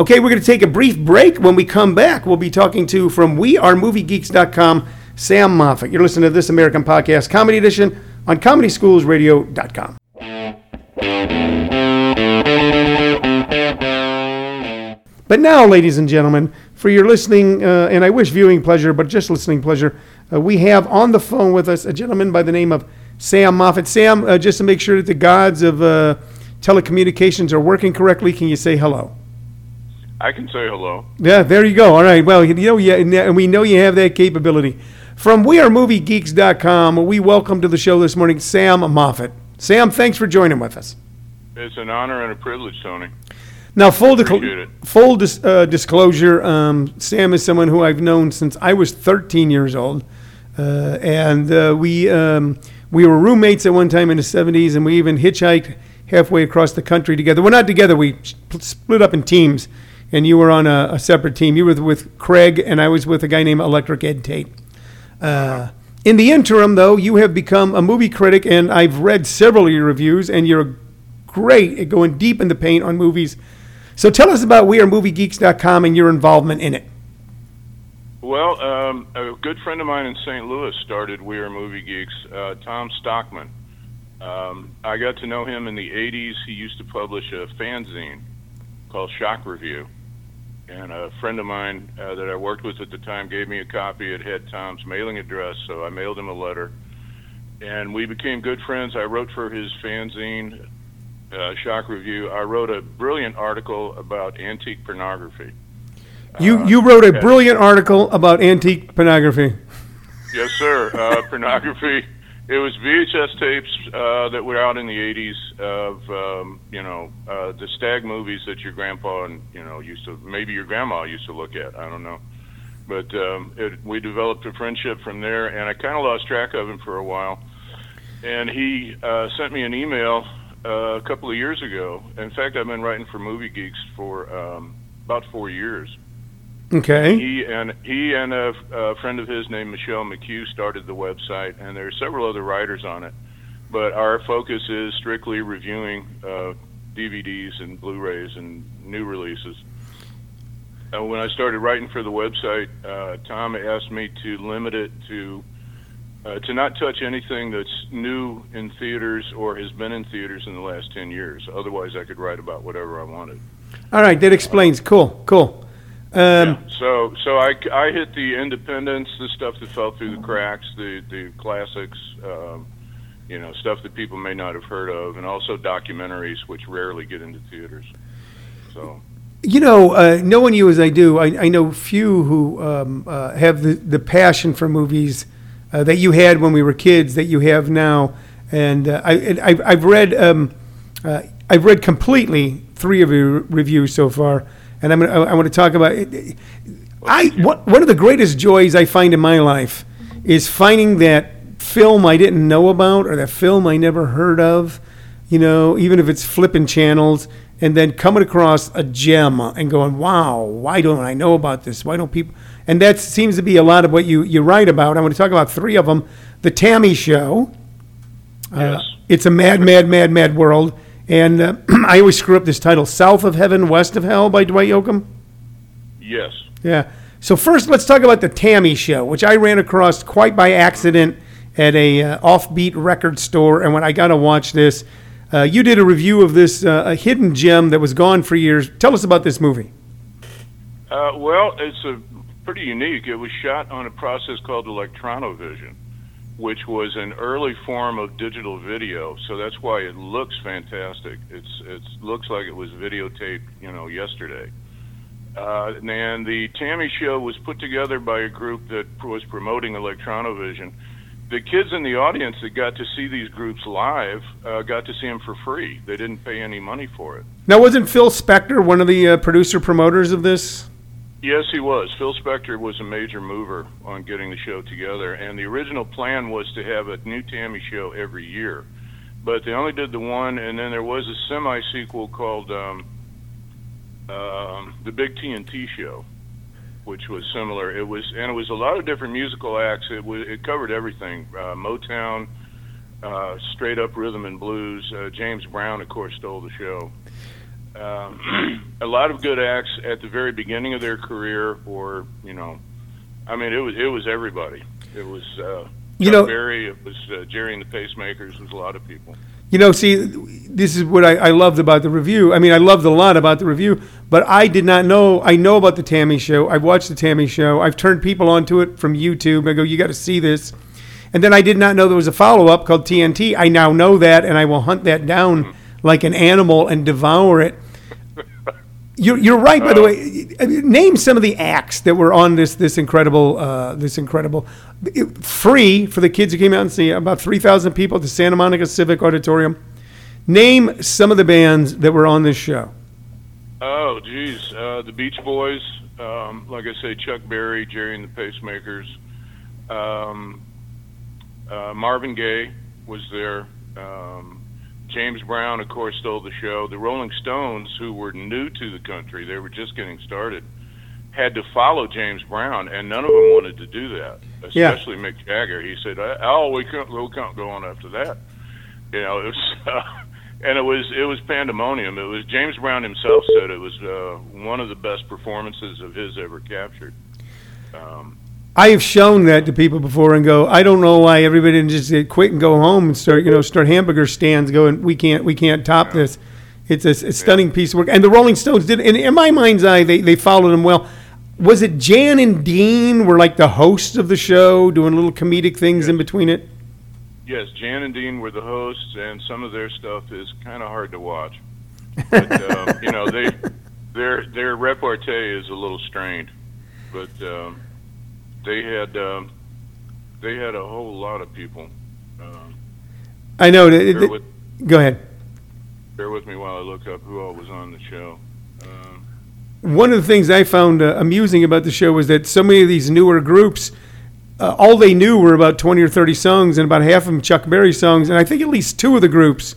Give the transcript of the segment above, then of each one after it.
Okay, we're going to take a brief break. When we come back, we'll be talking to from wearemoviegeeks.com, Sam Moffat. You're listening to This American Podcast Comedy Edition on ComedySchoolsRadio.com. But now, ladies and gentlemen, for your listening, uh, and I wish viewing pleasure, but just listening pleasure, uh, we have on the phone with us a gentleman by the name of Sam Moffat. Sam, uh, just to make sure that the gods of uh, telecommunications are working correctly, can you say hello? I can say hello. Yeah, there you go. All right. Well, you know, yeah, and we know you have that capability. From WeAreMovieGeeks.com, we welcome to the show this morning Sam Moffat. Sam, thanks for joining with us. It's an honor and a privilege, Tony. Now, full, full dis- uh, disclosure, um, Sam is someone who I've known since I was 13 years old, uh, and uh, we um, we were roommates at one time in the 70s, and we even hitchhiked halfway across the country together. We're not together; we split up in teams, and you were on a, a separate team. You were with Craig, and I was with a guy named Electric Ed Tate. Uh, in the interim, though, you have become a movie critic, and I've read several of your reviews, and you're great at going deep in the paint on movies so tell us about WeAreMovieGeeks.com and your involvement in it. Well, um, a good friend of mine in St. Louis started We Are Movie Geeks, uh, Tom Stockman. Um, I got to know him in the 80s. He used to publish a fanzine called Shock Review. And a friend of mine uh, that I worked with at the time gave me a copy. It had Tom's mailing address, so I mailed him a letter. And we became good friends. I wrote for his fanzine uh, Shock Review, I wrote a brilliant article about antique pornography. You uh, you wrote a brilliant article about antique pornography. Yes, sir. Uh, pornography. It was VHS tapes uh, that were out in the '80s of um, you know uh, the stag movies that your grandpa and you know used to maybe your grandma used to look at. I don't know, but um, it, we developed a friendship from there, and I kind of lost track of him for a while. And he uh, sent me an email uh, a couple of years ago. In fact, I've been writing for Movie Geeks for um, about four years. Okay. He and he and a, a friend of his named Michelle McHugh started the website, and there are several other writers on it. But our focus is strictly reviewing uh, DVDs and Blu-rays and new releases. And when I started writing for the website, uh, Tom asked me to limit it to uh, to not touch anything that's new in theaters or has been in theaters in the last 10 years. Otherwise, I could write about whatever I wanted. All right, that explains. Cool, cool. Um, yeah, so, so I, I hit the independents, the stuff that fell through the cracks, the the classics, um, you know, stuff that people may not have heard of, and also documentaries, which rarely get into theaters. So. You know, uh, knowing you as I do, I, I know few who um, uh, have the, the passion for movies uh, that you had when we were kids that you have now. And uh, I, I, have read um, uh, I've read completely three of your reviews so far, and I'm gonna, I want to talk about it. I what, one of the greatest joys I find in my life is finding that film I didn't know about or that film I never heard of. You know, even if it's flipping channels, and then coming across a gem and going, "Wow, why don't I know about this? Why don't people?" and that seems to be a lot of what you, you write about. I want to talk about three of them. The Tammy Show. Uh, yes. it's a mad, mad, mad, mad world. And uh, I always screw up this title South of Heaven, West of Hell by Dwight Yoakam. Yes. Yeah. So, first, let's talk about the Tammy Show, which I ran across quite by accident at a uh, offbeat record store. And when I got to watch this, uh, you did a review of this uh, a hidden gem that was gone for years. Tell us about this movie. Uh, well, it's a pretty unique. It was shot on a process called electronovision, which was an early form of digital video. So that's why it looks fantastic. It's it looks like it was videotaped, you know, yesterday. Uh, and the Tammy Show was put together by a group that was promoting electronovision. The kids in the audience that got to see these groups live uh, got to see them for free. They didn't pay any money for it. Now, wasn't Phil Spector one of the uh, producer promoters of this? Yes, he was. Phil Spector was a major mover on getting the show together, and the original plan was to have a new Tammy show every year, but they only did the one, and then there was a semi sequel called um, uh, the Big TNT Show, which was similar. It was, and it was a lot of different musical acts. It was, it covered everything: uh, Motown, uh, straight up rhythm and blues. Uh, James Brown, of course, stole the show. Um, a lot of good acts at the very beginning of their career, or you know, I mean, it was it was everybody. It was uh, You know- Berry. It was uh, Gerry and the Pacemakers. It was a lot of people. You know, see, this is what I, I loved about the review. I mean, I loved a lot about the review, but I did not know. I know about the Tammy show. I've watched the Tammy show. I've turned people onto it from YouTube. I go, you got to see this. And then I did not know there was a follow up called TNT. I now know that, and I will hunt that down like an animal and devour it. You're, you're right, by the way. Name some of the acts that were on this this incredible uh, this incredible it- free for the kids who came out and see about three thousand people at the Santa Monica Civic Auditorium. Name some of the bands that were on this show. Oh, geez, uh, the Beach Boys. Um, like I say, Chuck Berry, Gerry and the Pacemakers. Um, uh, Marvin Gaye was there. Um, James Brown, of course, stole the show. The Rolling Stones, who were new to the country, they were just getting started, had to follow James Brown, and none of them wanted to do that. Yeah. Especially Mick Jagger. He said, "Oh, we can't, we can't go on after that." You know, it was, uh, and it was it was pandemonium. It was James Brown himself said it was uh, one of the best performances of his ever captured. Um, I have shown that to people before and go, I don't know why everybody didn't just get quit and go home and start, you know, start hamburger stands going, we can't, we can't top this. It's a, a stunning piece of work. And the Rolling Stones did, and in my mind's eye, they, they followed them well. Was it Jan and Dean were like the hosts of the show, doing little comedic things in between it? yes, Jan and Dean were the hosts, and some of their stuff is kind of hard to watch. But um, you know, they their their repartee is a little strained, but um, they had um, they had a whole lot of people. Um, I know. It, bear it- with go ahead. bear with me while I look up who all was on the show. Um, One of the things I found uh, amusing about the show was that so many of these newer groups, uh, all they knew were about 20 or 30 songs, and about half of them Chuck Berry songs. And I think at least two of the groups,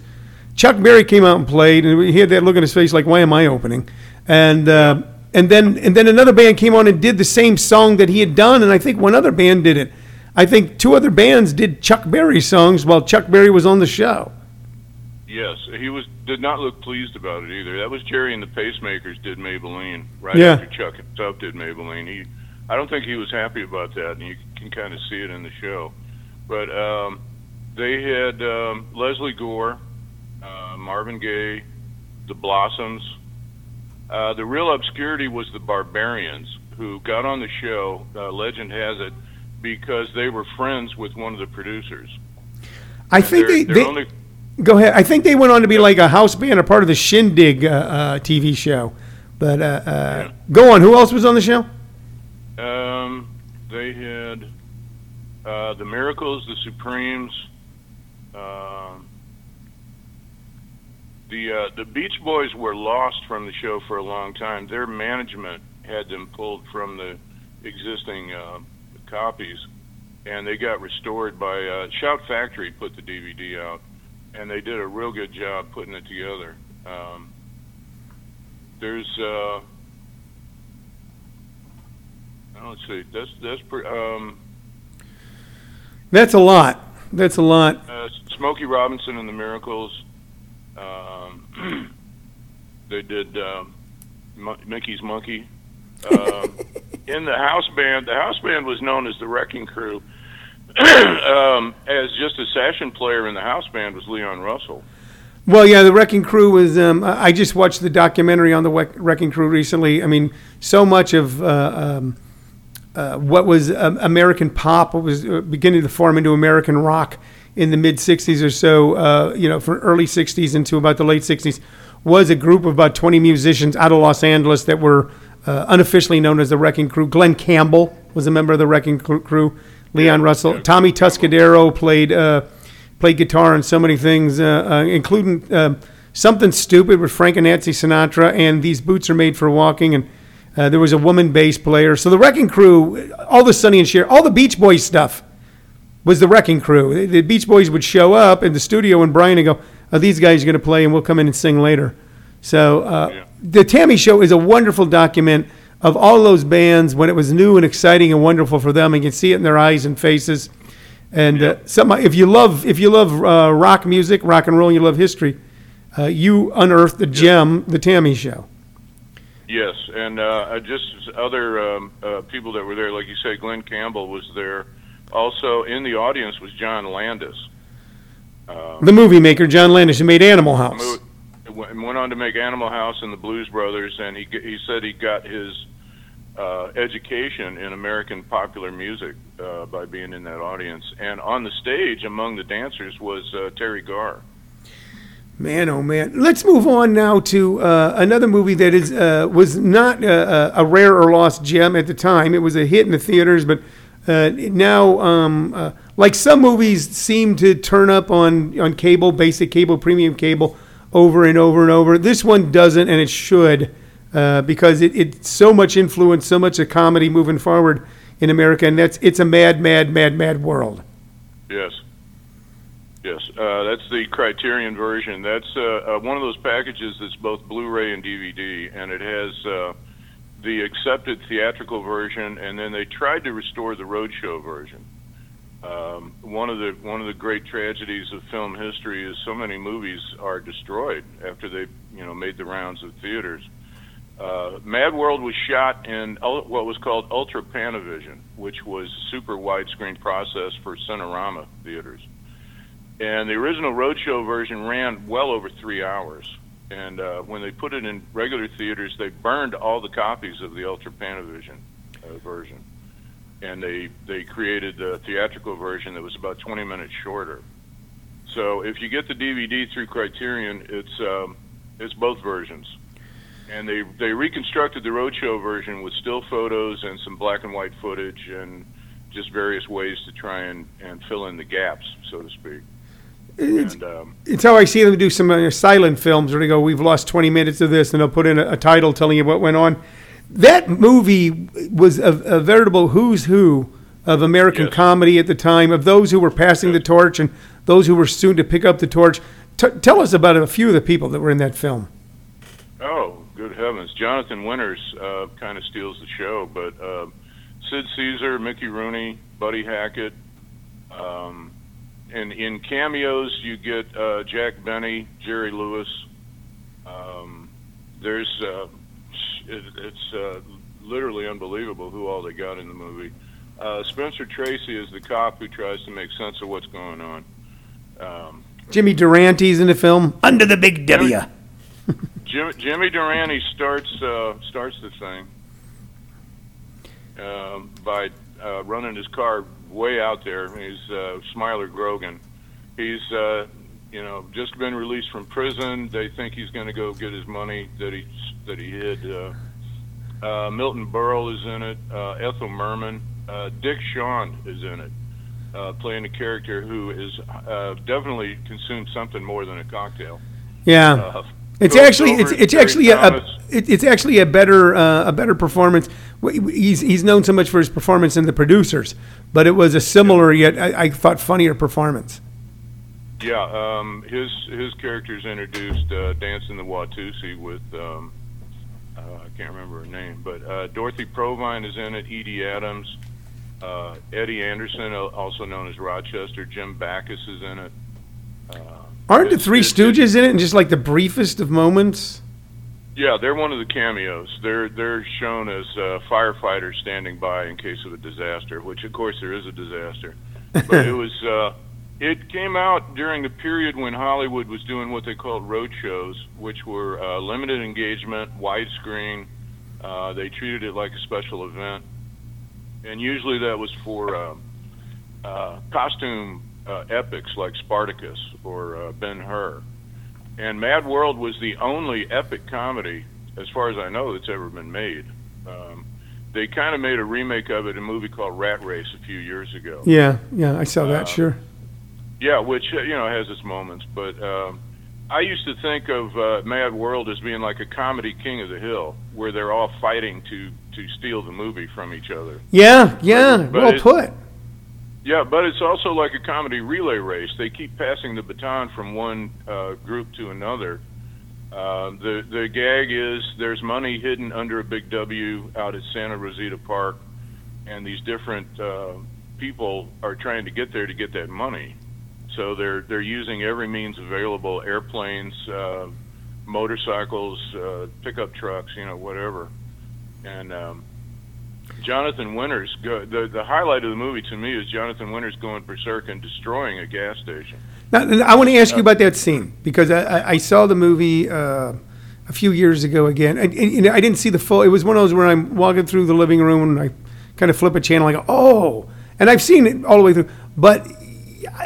Chuck Berry came out and played, and he had that look on his face like, "Why am I opening?" And uh, and then and then another band came on and did the same song that he had done, and I think one other band did it. I think two other bands did Chuck Berry songs while Chuck Berry was on the show. Yes, he was did not look pleased about it either. That was Gerry and the Pacemakers did Maybelline right Yeah. after Chuck himself did Maybelline. He, I don't think he was happy about that, and you can kind of see it in the show. But um, they had um, Lesley Gore, uh, Marvin Gaye, the Blossoms. Uh, the real obscurity was the Barbarians, who got on the show. Uh, legend has it because they were friends with one of the producers. I think They're- they, they're they only Go ahead. I think they went on to be like a house band a part of the Shindig uh, uh, TV show. But uh, uh, go on. Who else was on the show? Um, they had uh, the Miracles, the Supremes, um, the uh, the Beach Boys were lost from the show for a long time. Their management had them pulled from the existing uh, copies, and they got restored by uh, Shout Factory. Put the DVD out, and they did a real good job putting it together. Um, there's uh, let's see. That's that's pre- um, That's a lot. That's a lot. uh, Smokey Robinson and the Miracles. Um, they did um, Mo- Mickey's Monkey. Um, in the house band, the house band was known as the Wrecking Crew. um, as just a session player in the house band was Leon Russell. Well, yeah, the Wrecking Crew was. Um, I just watched the documentary on the Wrecking Crew recently. I mean, so much of uh, um, uh, what was um, American pop, what was uh, beginning to form into American rock in the mid '60s or so. Uh, you know, from early '60s into about the late '60s, was a group of about 20 musicians out of Los Angeles that were uh, unofficially known as the Wrecking Crew. Glen Campbell was a member of the Wrecking Crew. Leon Russell, yeah, Tommy Tuscadero played. Uh, played guitar on so many things, uh, uh, including uh, something stupid with Frank and Nancy Sinatra, and these boots are made for walking. And uh, there was a woman bass player. So the Wrecking Crew, all the Sonny and Cher, all the Beach Boys stuff was the Wrecking Crew. The- Beach Boys would show up in the studio, and Brian would go, "Are these guys are going to play?" And we'll come in and sing later. So uh, Yeah. the Tammy Show is a wonderful document of all those bands when it was new and exciting and wonderful for them. And you can see it in their eyes and faces. And uh, some, if you love if you love uh, rock music, rock and roll, and you love history, uh, you unearthed the gem, the Tammy Show. Yes, and uh, just other um, uh, people that were there, like you said, Glen Campbell was there. Also in the audience was John Landis. Um, the movie maker, John Landis, who made Animal House. Went on to make Animal House and the Blues Brothers, and he he said he got his uh, education in American popular music uh, by being in that audience. And on the stage, among the dancers, was uh, Teri Garr. Man, oh man! Let's move on now to uh, another movie that is uh, was not uh, a rare or lost gem at the time. It was a hit in the theaters, but now, um, like some movies, seem to turn up on on cable, basic cable, premium cable, over and over and over. This one doesn't, and it should uh, because it, it's so much influence, so much of comedy moving forward in America, and that's it's a mad, mad, mad, mad world. Yes. Yes, uh, that's the Criterion version. That's uh, uh, one of those packages that's both Blu-ray and DVD, and it has uh, the accepted theatrical version, and then they tried to restore the roadshow version. Um, one of the one of the great tragedies of film history is so many movies are destroyed after they you know made the rounds of theaters. Uh, Mad World was shot in what was called Ultra Panavision, which was a super widescreen process for Cinerama theaters. And the original Roadshow version ran well over three hours. And uh, when they put it in regular theaters, they burned all the copies of the Ultra Panavision uh, version, and they they created the theatrical version that was about 20 minutes shorter. So if you get the DVD through Criterion, it's um, it's both versions and they they reconstructed the roadshow version with still photos and some black and white footage and just various ways to try and, and fill in the gaps, so to speak. It's, and, um, it's how I see them do some uh, silent films where they go, "We've lost 20 minutes of this," and they'll put in a, a title telling you what went on. That movie was a, a veritable who's who of American yes. comedy at the time, of those who were passing yes. the torch and those who were soon to pick up the torch. T- tell us about a few of the people that were in that film. Oh, good heavens. Jonathan Winters uh, kind of steals the show, but uh, Sid Caesar, Mickey Rooney, Buddy Hackett. Um, and in cameos, you get uh, Jack Benny, Jerry Lewis. Um, there's uh, it, it's uh, literally unbelievable who all they got in the movie. Uh, Spencer Tracy is the cop who tries to make sense of what's going on. Um, Jimmy Durante's in the film Under the Big W. Jim, Jimmy Durante starts uh, starts the thing uh, by uh, running his car way out there. He's uh, Smiler Grogan. He's uh, you know just been released from prison. They think he's going to go get his money that he that he hid. Uh, uh, Milton Berle is in it. Uh, Ethel Merman. Uh, Dick Shawn is in it, uh, playing a character who is uh, definitely consumed something more than a cocktail. Yeah. Uh, it's actually it's, it's actually a, a it, it's actually a better uh, a better performance. He's he's known so much for his performance in the producers, but it was a similar yet I, I thought funnier performance. Yeah, um, his his character's introduced uh, dancing the Watusi with um, uh, I can't remember her name, but uh, Dorothy Provine is in it. Edie Adams, uh, Eddie Anderson, also known as Rochester. Jim Backus is in it. Uh, Aren't the Three Stooges in it in just like the briefest of moments? Yeah, they're one of the cameos. They're they're shown as uh, firefighters standing by in case of a disaster, which of course there is a disaster. But it was uh, it came out during the period when Hollywood was doing what they called road shows, which were uh, limited engagement, widescreen. Uh, they treated it like a special event, and usually that was for uh, uh, costume uh, epics like Spartacus or uh, Ben Hur. And Mad World was the only epic comedy, as far as I know, that's ever been made. Um, they kind of made a remake of it in a movie called Rat Race a few years ago. Yeah, yeah, I saw that. Uh, sure. Yeah, which uh, you know has its moments, but um, I used to think of uh, Mad World as being like a comedy King of the Hill, where they're all fighting to to steal the movie from each other. Yeah, yeah, but, but well it, put. Yeah, but it's also like a comedy relay race. They keep passing the baton from one uh, group to another. Uh, the the gag is there's money hidden under a big W out at Santa Rosita Park, and these different uh, people are trying to get there to get that money. So they're they're using every means available: airplanes, uh, motorcycles, uh, pickup trucks, you know, whatever. And um, Jonathan Winters, go, the the highlight of the movie to me is Jonathan Winters going berserk and destroying a gas station. Now, I want to ask you about that scene because I, I, saw the movie uh, a few years ago again, and, and, I didn't see the full. It was one of those where I'm walking through the living room and I kind of flip a channel. I go, oh, and I've seen it all the way through, but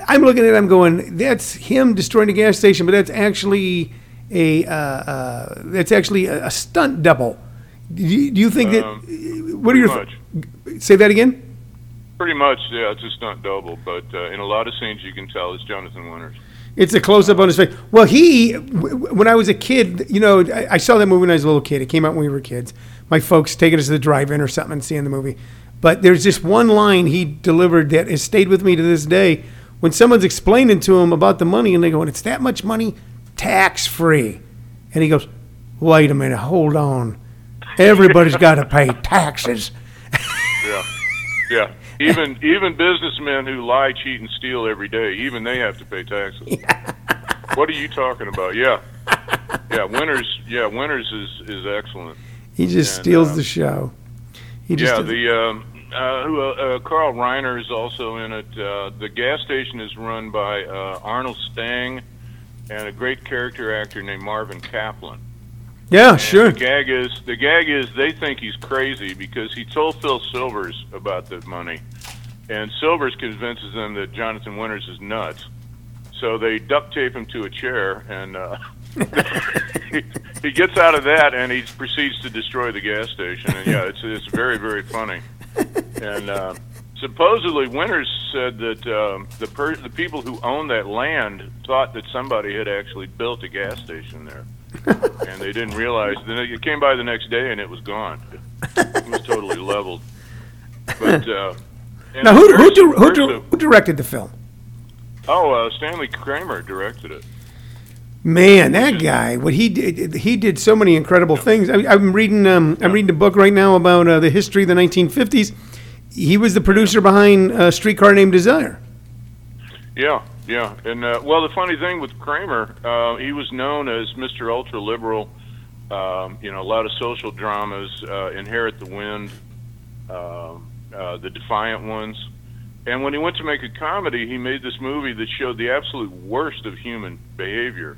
I'm looking at it. I'm going, that's him destroying a gas station, but that's actually a uh, uh, that's actually a, a stunt double. Do you, do you think that? Um, What are your pretty say that again? Pretty much, yeah, it's a stunt double, but uh, in a lot of scenes you can tell it's Jonathan Winters. It's a close up on his face. Well, he, when I was a kid, you know, I, I saw that movie when I was a little kid. It came out when we were kids. My folks taking us to the drive-in or something and seeing the movie. But there's just one line he delivered that has stayed with me to this day. When someone's explaining to him about the money, and they go, "And it's that much money, tax free," and he goes, "Wait a minute, hold on. Everybody's got to pay taxes." Yeah, yeah. Even even businessmen who lie, cheat, and steal every day, even they have to pay taxes. What are you talking about? Yeah, yeah. Winters, yeah. Winters is is excellent. He just And, steals uh, the show. He just yeah, the um, uh, who uh, uh, Carl Reiner is also in it. Uh, the gas station is run by uh, Arnold Stang and a great character actor named Marvin Kaplan. Yeah, And sure. The gag is the gag is they think he's crazy because he told Phil Silvers about the money, and Silvers convinces them that Jonathan Winters is nuts. So they duct tape him to a chair, and uh, he, he gets out of that, and he proceeds to destroy the gas station. And yeah, it's it's very very funny. And uh, supposedly Winters said that um, the per- the people who owned that land thought that somebody had actually built a gas station there and they didn't realize. Then it came by the next day, and it was gone. It was totally leveled. But uh, Now, who, who, very di- who, di- who directed the film? Oh, uh, Stanley Kramer directed it. Man, that guy! What he did, he did so many incredible things. I, I'm reading, um, I'm reading a book right now about uh, the history of the 1950s. He was the producer behind uh, Streetcar Named Desire. Yeah, yeah. And uh, well, the funny thing with Kramer, uh, he was known as Mr. Ultra Liberal. Um, you know, a lot of social dramas, uh, Inherit the Wind, um uh, The Defiant Ones. And when he went to make a comedy, he made this movie that showed the absolute worst of human behavior.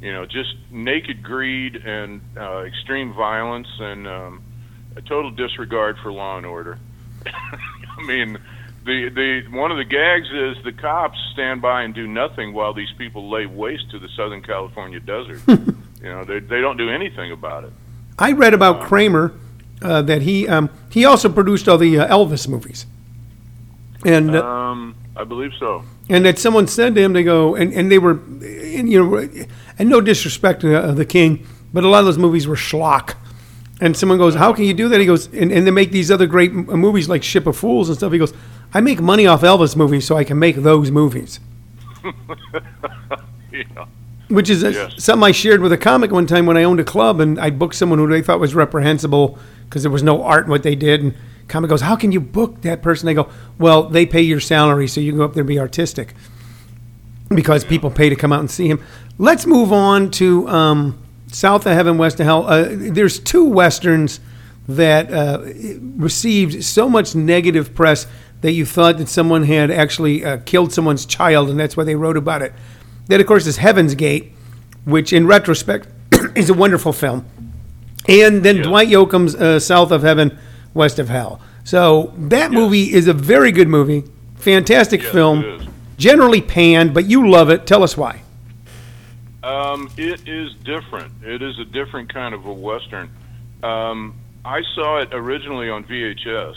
You know, just naked greed and uh, extreme violence and um, a total disregard for law and order. I mean, the the one of the gags is the cops stand by and do nothing while these people lay waste to the Southern California desert. you know, they they don't do anything about it. I read about Kramer uh, that he um, he also produced all the uh, Elvis movies, and uh, Um, I believe so. and that someone said to him, they go, and, and they were, and, you know, and no disrespect to uh, the king, but a lot of those movies were schlock. And someone goes, how can you do that? He goes, and, and they make these other great movies like Ship of Fools and stuff. He goes, I make money off Elvis movies so I can make those movies. Yeah. Which is a, Yes. something I shared with a comic one time when I owned a club and I booked someone who they thought was reprehensible because there was no art in what they did. And comic goes, How can you book that person? They go, Well, they pay your salary so you can go up there and be artistic because people pay to come out and see him. Let's move on to um, South of Heaven, West of Hell. Uh, there's two westerns that uh, received so much negative press that you thought that someone had actually uh, killed someone's child, and that's why they wrote about it. That, of course, is Heaven's Gate, which, in retrospect, is a wonderful film. And then Yeah. Dwight Yoakam's uh, South of Heaven, West of Hell. So that movie is a very good movie, fantastic Yes, film, generally panned, but you love it. Tell us why. Um, it is different. It is a different kind of a western. Um, I saw it originally on VHS,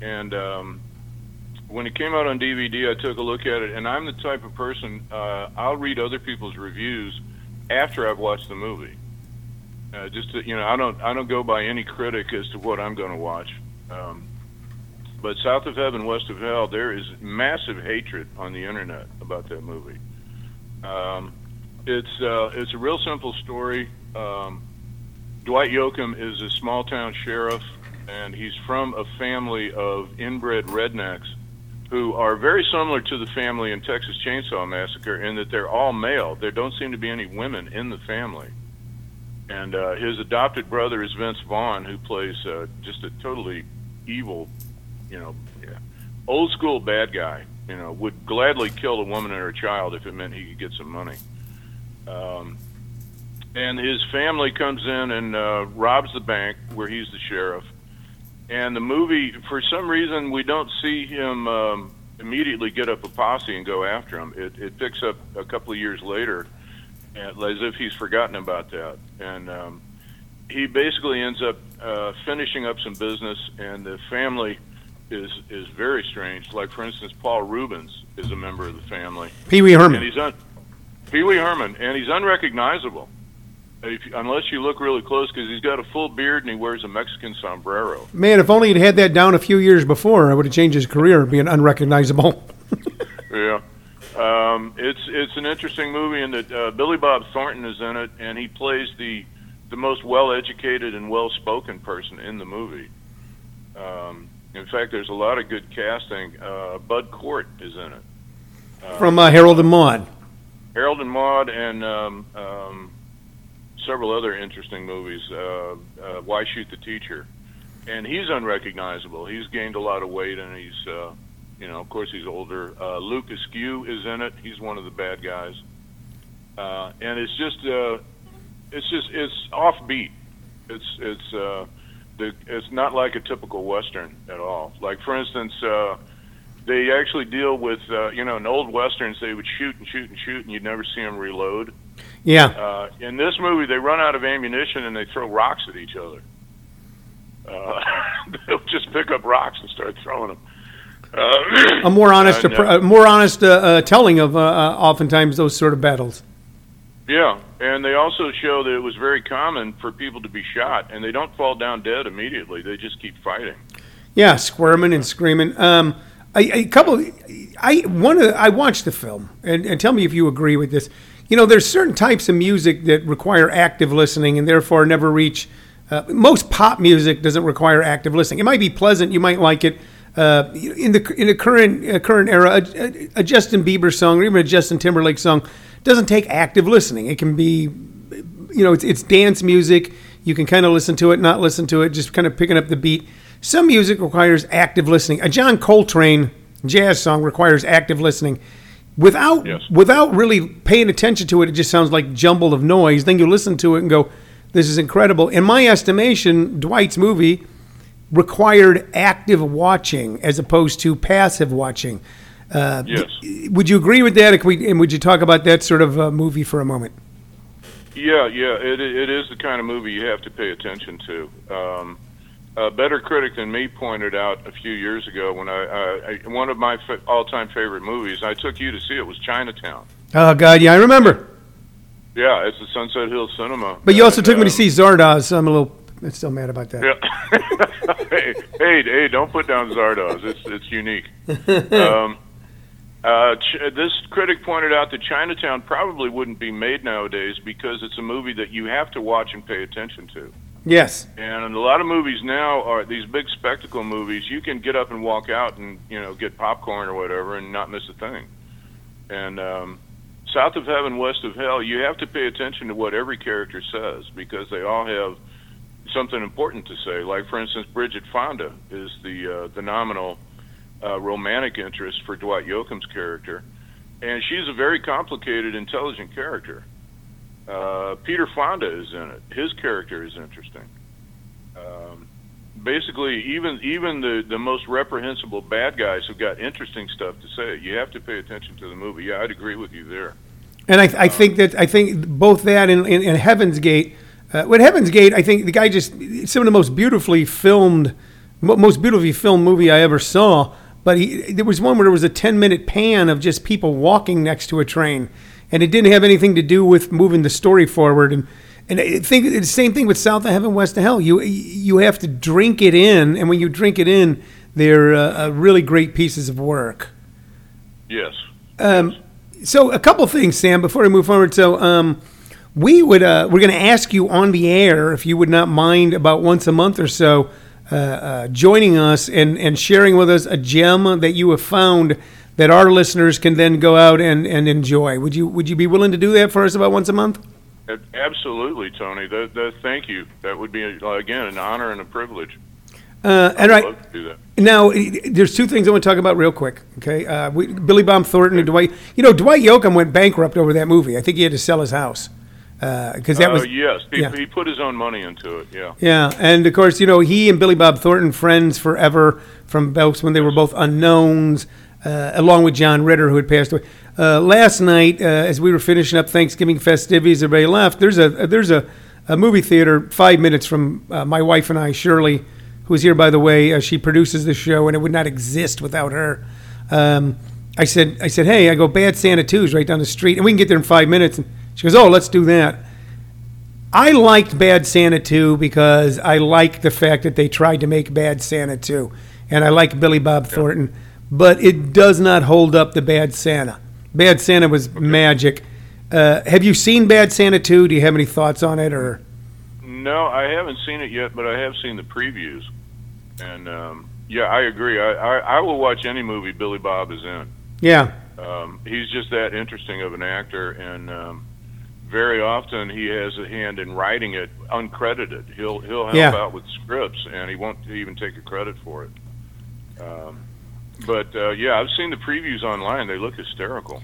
and um, when it came out on DVD, I took a look at it. And I'm the type of person uh, I'll read other people's reviews after I've watched the movie. Uh, just to, you know, I don't I don't go by any critic as to what I'm going to watch. Um, but South of Heaven, West of Hell, there is massive hatred on the internet about that movie. Um, it's uh, it's a real simple story. Um, Dwight Yoakam is a small town sheriff, and he's from a family of inbred rednecks who are very similar to the family in Texas Chainsaw Massacre in that they're all male. There don't seem to be any women in the family. And uh, his adopted brother is Vince Vaughn, who plays uh, just a totally evil, you know, yeah, old school bad guy. You know, would gladly kill a woman and her child if it meant he could get some money. Um, and his family comes in and uh, robs the bank where he's the sheriff. And the movie, for some reason, we don't see him um, immediately get up a posse and go after him. It, it picks up a couple of years later, as if he's forgotten about that. And um, he basically ends up uh, finishing up some business, and the family is is very strange. Like for instance, Paul Reubens is a member of the family, Pee Wee Herman. and he's un- Pee Wee Herman, and he's unrecognizable. If, unless you look really close, because he's got a full beard and he wears a Mexican sombrero. Man, if only he'd had that down a few years before, I would have changed his career, being unrecognizable. Yeah, um, it's it's an interesting movie in that uh, Billy Bob Thornton is in it, and he plays the the most well-educated and well-spoken person in the movie. Um, in fact, there's a lot of good casting. Uh, Bud Cort is in it. From uh, Harold and Maude. Harold and Maude, and um, um, several other interesting movies. Uh, uh, Why Shoot the Teacher? And he's unrecognizable. He's gained a lot of weight, and he's, uh, you know, of course, he's older. Uh, Luke Askew is in it. He's one of the bad guys, uh, and it's just, uh, it's just, it's offbeat. It's, it's, uh, the, it's not like a typical western at all. Like, for instance. Uh, they actually deal with uh, you know in old westerns they would shoot and shoot and shoot and you'd never see them reload. Yeah. Uh, in this movie, they run out of ammunition and they throw rocks at each other. Uh, they'll just pick up rocks and start throwing them. Uh, A more honest, uh, a more honest uh, uh, telling of uh, uh, oftentimes those sort of battles. yeah, and they also show that it was very common for people to be shot and they don't fall down dead immediately. They just keep fighting. Yeah, squirming and screaming. Um, a, a couple. I one. Of I watched the film, and, and tell me if you agree with this. You know, there's certain types of music that require active listening, and therefore never reach. Uh, most pop music doesn't require active listening. It might be pleasant. You might like it. Uh, in the in the current uh, current era, a, a Justin Bieber song or even a Justin Timberlake song doesn't take active listening. It can be, you know, it's, it's dance music. You can kind of listen to it, not listen to it, just kind of picking up the beat. Some music requires active listening. A John Coltrane jazz song requires active listening. Without Yes. without really paying attention to it, it just sounds like jumble of noise. Then you listen to it and go, "This is incredible." In my estimation, Dwight's movie required active watching as opposed to passive watching. Uh, Yes. Would you agree with that? We- And would you talk about that sort of uh, movie for a moment? Yeah, yeah, it it is the kind of movie you have to pay attention to. Um, a better critic than me pointed out a few years ago when I, I, I one of my fa- all-time favorite movies. I took you to see it was Chinatown. Oh God, yeah, I remember. Yeah, it's the Sunset Hill Cinema. But you also And, took me to um, see Zardoz. So I'm a little I'm still mad about that. Yeah. hey, hey, hey, don't put down Zardoz. It's it's unique. Um, uh, Ch- this critic pointed out that Chinatown probably wouldn't be made nowadays because it's a movie that you have to watch and pay attention to. Yes. And a lot of movies now are these big spectacle movies. You can get up and walk out and you know get popcorn or whatever and not miss a thing. And um, South of Heaven, West of Hell, you have to pay attention to what every character says because they all have something important to say. Like for instance, Bridget Fonda is the uh, the nominal uh, romantic interest for Dwight Yoakam's character, and she's a very complicated, intelligent character. Uh, Peter Fonda is in it. His character is interesting. Um, basically, even even the the most reprehensible bad guys have got interesting stuff to say. You have to pay attention to the movie. Yeah, I'd agree with you there. And I, I think that I think both that and, and, and Heaven's Gate. Uh, with Heaven's Gate, I think the guy just it's some of the most beautifully filmed, most beautifully filmed movie I ever saw. But he, there was one where there was a ten minute pan of just people walking next to a train, and it didn't have anything to do with moving the story forward. And and I think the same thing with South of Heaven, West of Hell. You you have to drink it in, and when you drink it in, they're uh, uh, really great pieces of work. Yes. Um, so a couple things, Sam, before we move forward. So um, we would uh, we're going to ask you on the air if you would not mind about once a month or so uh, uh, joining us and, and sharing with us a gem that you have found that our listeners can then go out and, and enjoy. Would you would you be willing to do that for us about once a month? Absolutely, Tony. That, that, thank you. That would be again an honor and a privilege. Uh, and I'd right love to do that. now, there's two things I want to talk about real quick. Okay, uh, we, Billy Bob Thornton and Dwight. You know, Dwight Yoakam went bankrupt over that movie. I think he had to sell his house because that Uh, was yes, he, yeah. he put his own money into it. Yeah. Yeah, and of course, you know, he and Billy Bob Thornton, friends forever from both when they were both unknowns, uh, along with John Ritter, who had passed away. Uh, last night, uh, as we were finishing up Thanksgiving festivities, everybody left. There's a there's a, a movie theater five minutes from uh, my wife and I, Shirley, who's here by the way. Uh, she produces the show, and it would not exist without her. Um, I said, I said, hey, I go Bad Santa 2 is right down the street, and we can get there in five minutes. And she goes, oh, let's do that. I liked Bad Santa 2 because I like the fact that they tried to make Bad Santa 2. And I like Billy Bob Thornton, but it does not hold up the Bad Santa. Bad Santa was magic. Uh, have you seen Bad Santa 2? Do you have any thoughts on it or No, I haven't seen it yet, but I have seen the previews, and um, yeah, I agree. I, I I will watch any movie Billy Bob is in. Yeah. Um, he's just that interesting of an actor, and um, very often he has a hand in writing it uncredited. He'll he'll help Yeah. out with scripts, and he won't even take a credit for it. Um, but uh, yeah, I've seen the previews online. They look hysterical.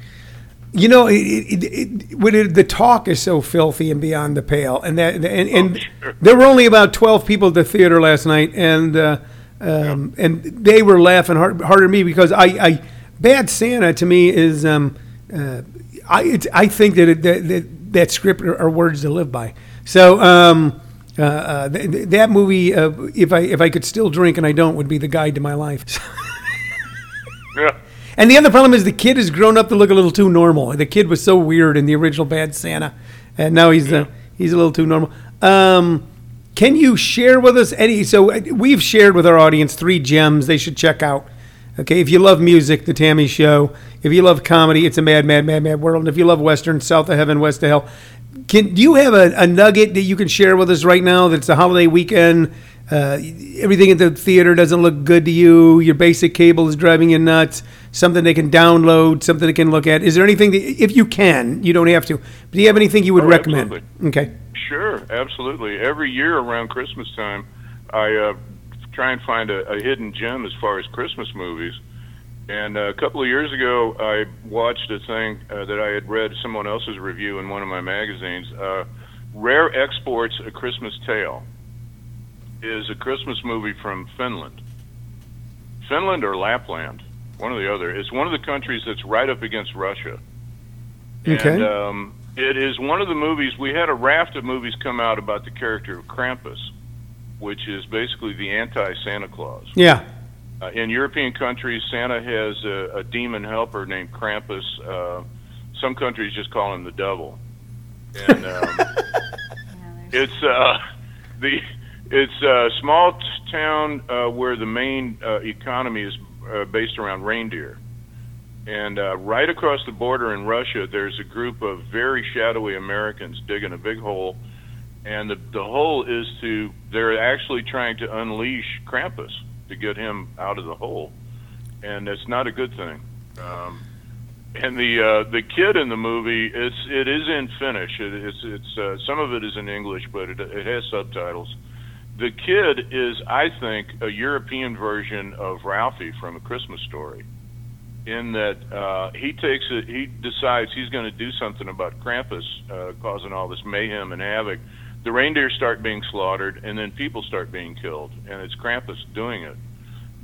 You know, it, it, it, when it, the talk is so filthy and beyond the pale, and that and, and Oh, sure. there were only about twelve people at the theater last night, and uh, um, and they were laughing hard, harder than me because I, I Bad Santa to me is um, uh, I it's, I think that, it, that that that script are, are words to live by. So. Um, uh, uh, th- th- that movie, uh, if I if I could still drink and I don't, would be the guide to my life. Yeah. And the other problem is the kid has grown up to look a little too normal. The kid was so weird in the original Bad Santa, and now he's uh, he's a little too normal. Um, can you share with us any? So uh, we've shared with our audience three gems they should check out. Okay, if you love music, The Tammy Show. If you love comedy, It's a Mad, Mad, Mad, Mad World. And if you love Western, South of Heaven, West of Hell. Can do you have a, a nugget that you can share with us right now? That's a holiday weekend. Uh, everything at the theater doesn't look good to you. Your basic cable is driving you nuts. Something they can download. Something they can look at. Is there anything that, if you can, you don't have to. But do you have anything you would Oh, recommend? absolutely. Okay. Sure, absolutely. Every year around Christmas time, I uh, try and find a, a hidden gem as far as Christmas movies. And uh, a couple of years ago, I watched a thing uh, that I had read someone else's review in one of my magazines. Uh, Rare Exports: A Christmas Tale is a Christmas movie from Finland. Finland or Lapland, one or the other. It's one of the countries that's right up against Russia. Okay. And um, it is one of the movies. We had a raft of movies come out about the character of Krampus, which is basically the anti-Santa Claus. Yeah. Uh, in European countries, Santa has a, a demon helper named Krampus. Uh, some countries just call him the devil. And um, it's uh, the it's a small town uh, where the main uh, economy is uh, based around reindeer. And uh, right across the border in Russia, there's a group of very shadowy Americans digging a big hole, and the the hole is to they're actually trying to unleash Krampus to get him out of the hole, and it's not a good thing. Um, and the uh, the kid in the movie, it's it is in Finnish. It, it's it's uh, some of it is in English, but it it has subtitles. The kid is, I think, a European version of Ralphie from A Christmas Story, in that uh, he takes it. He decides he's going to do something about Krampus uh, causing all this mayhem and havoc. The reindeer start being slaughtered, and then people start being killed, and it's Krampus doing it.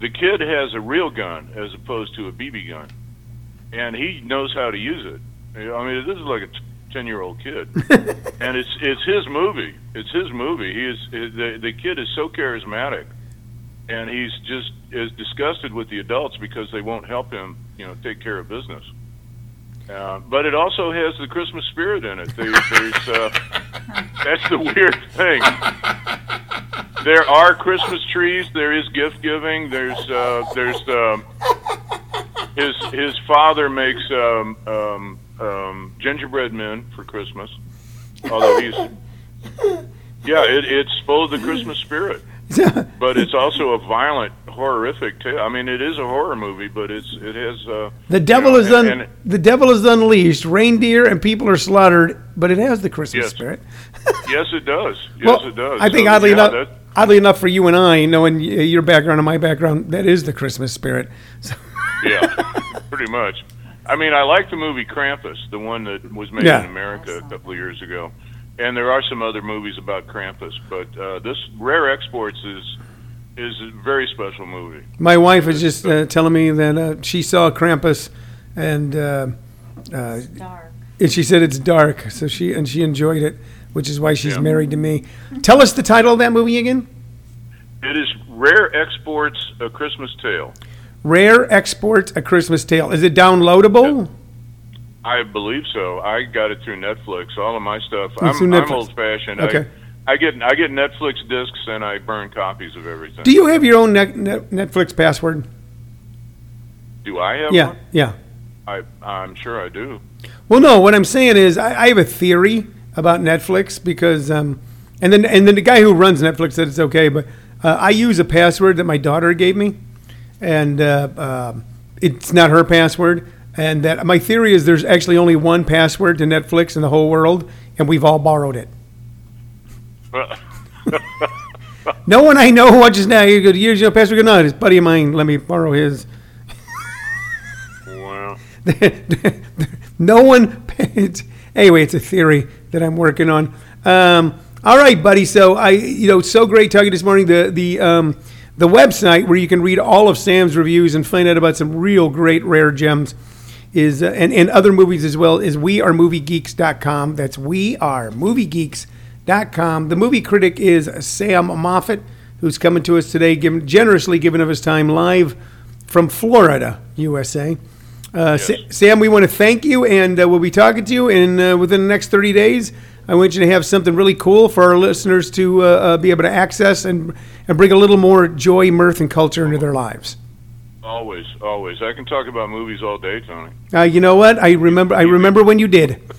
The kid has a real gun as opposed to a BB gun and he knows how to use it. I mean, this is like a ten-year-old kid, and it's it's his movie. It's his movie. He is the the kid is so charismatic, and he's just is disgusted with the adults because they won't help him, you know, take care of business. Uh, but it also has the Christmas spirit in it. There, there's uh, that's the weird thing. There are Christmas trees. There is gift giving. There's uh, there's um, his his father makes um, um, um, gingerbread men for Christmas. Although he's yeah, it, it's full of the Christmas spirit. but it's also a violent, horrific tale. I mean, it is a horror movie, but it's it has. Uh, The devil you know, is and- un- and- the devil is unleashed. Reindeer and people are slaughtered, but it has the Christmas Yes. spirit. yes, it does. Yes, well, it does. I think So, oddly yeah, enough, oddly enough for you and I, knowing your background and my background, that is the Christmas spirit. So, yeah, pretty much. I mean, I like the movie Krampus, the one that was made Yeah. in America a couple of years ago, and there are some other movies about Krampus, but uh, this Rare Exports is is a very special movie. my wife was just uh, telling me that uh, she saw Krampus, and uh, uh, and she said it's dark. So she and she enjoyed it, which is why she's Yeah. married to me. Tell us the title of that movie again. It is Rare Exports: A Christmas Tale. Rare Export: A Christmas Tale. Is it downloadable? I believe so. I got it through Netflix. All of my stuff. It's I'm, I'm old fashioned. Okay. I, I get I get Netflix discs and I burn copies of everything. Do you have your own net, net, Netflix password? Do I have Yeah, one? yeah. I I'm sure I do. Well, no. What I'm saying is, I, I have a theory about Netflix because, um, and then and then the guy who runs Netflix said it's okay, but uh, I use a password that my daughter gave me, and uh, um it's not her password. And that my theory is there's actually only one password to Netflix in the whole world, and we've all borrowed it. No one I know watches now. You go, use your password. No, this buddy of mine. Let me borrow his. well, no one. It's, anyway, it's a theory that I'm working on. Um, all right, buddy. So I, you know, so great talking this morning. The the um, the website where you can read all of Sam's reviews and find out about some real great rare gems is uh, and and other movies as well is wearemoviegeeks.com. That's wearemoviegeeks.com. The movie critic is Sam Moffat, who's coming to us today, giving generously giving of his time live from Florida, USA. Uh, Sa- Sam, we want to thank you, and uh, we'll be talking to you in uh, within the next 30 days. I want you to have something really cool for our listeners to uh, uh, be able to access and and bring a little more joy, mirth, and culture into their lives. always, always. I can talk about movies all day, Tony. Uh, you know what? I remember. I remember when you did.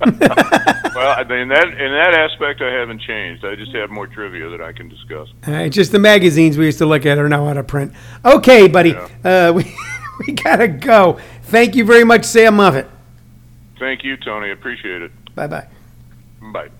Well, I- in that in that aspect, I haven't changed. I just have more trivia that I can discuss. Uh, just the magazines we used to look at are now out of print. Okay, buddy. Uh, we we gotta go. Thank you very much, Sam Moffat. Thank you, Tony. Appreciate it. Bye bye. Bye.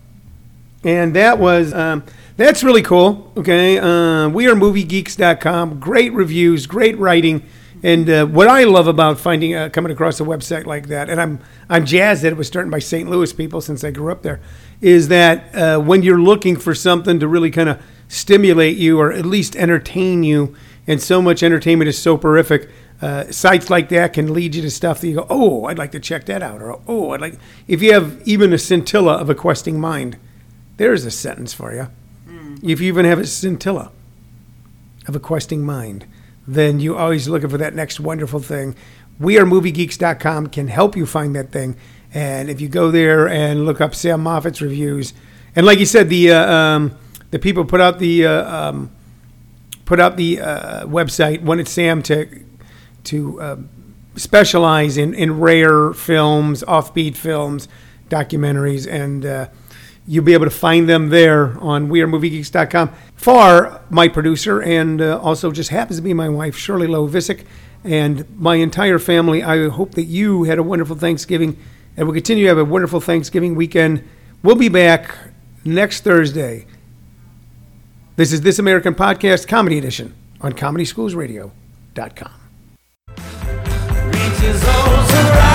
And that was um, that's really cool. Okay, uh, we are moviegeeks.com. Great reviews, great writing, and uh, what I love about finding uh, coming across a website like that, and I'm I'm jazzed that it was started by St. Louis people since I grew up there, is that uh, when you're looking for something to really kind of stimulate you or at least entertain you, and so much entertainment is so horrific. Uh, sites like that can lead you to stuff that you go, oh, I'd like to check that out, or oh, I'd like. If you have even a scintilla of a questing mind, there's a sentence for you. If you even have a scintilla of a questing mind, then you're always looking for that next wonderful thing. WeAreMovieGeeks.com can help you find that thing. And if you go there and look up Sam Moffat's reviews, and like you said, the uh, um, the people put out the uh, um, put out the uh, website wanted Sam to to uh, specialize in, in rare films, offbeat films, documentaries, and uh, you'll be able to find them there on wearemoviegeeks.com. For my producer, and uh, also just happens to be my wife, Shirley Lowe Visick, and my entire family, I hope that you had a wonderful Thanksgiving and will continue to have a wonderful Thanksgiving weekend. We'll be back next Thursday. This is This American Podcast Comedy Edition on ComedySchoolsRadio.com. those around.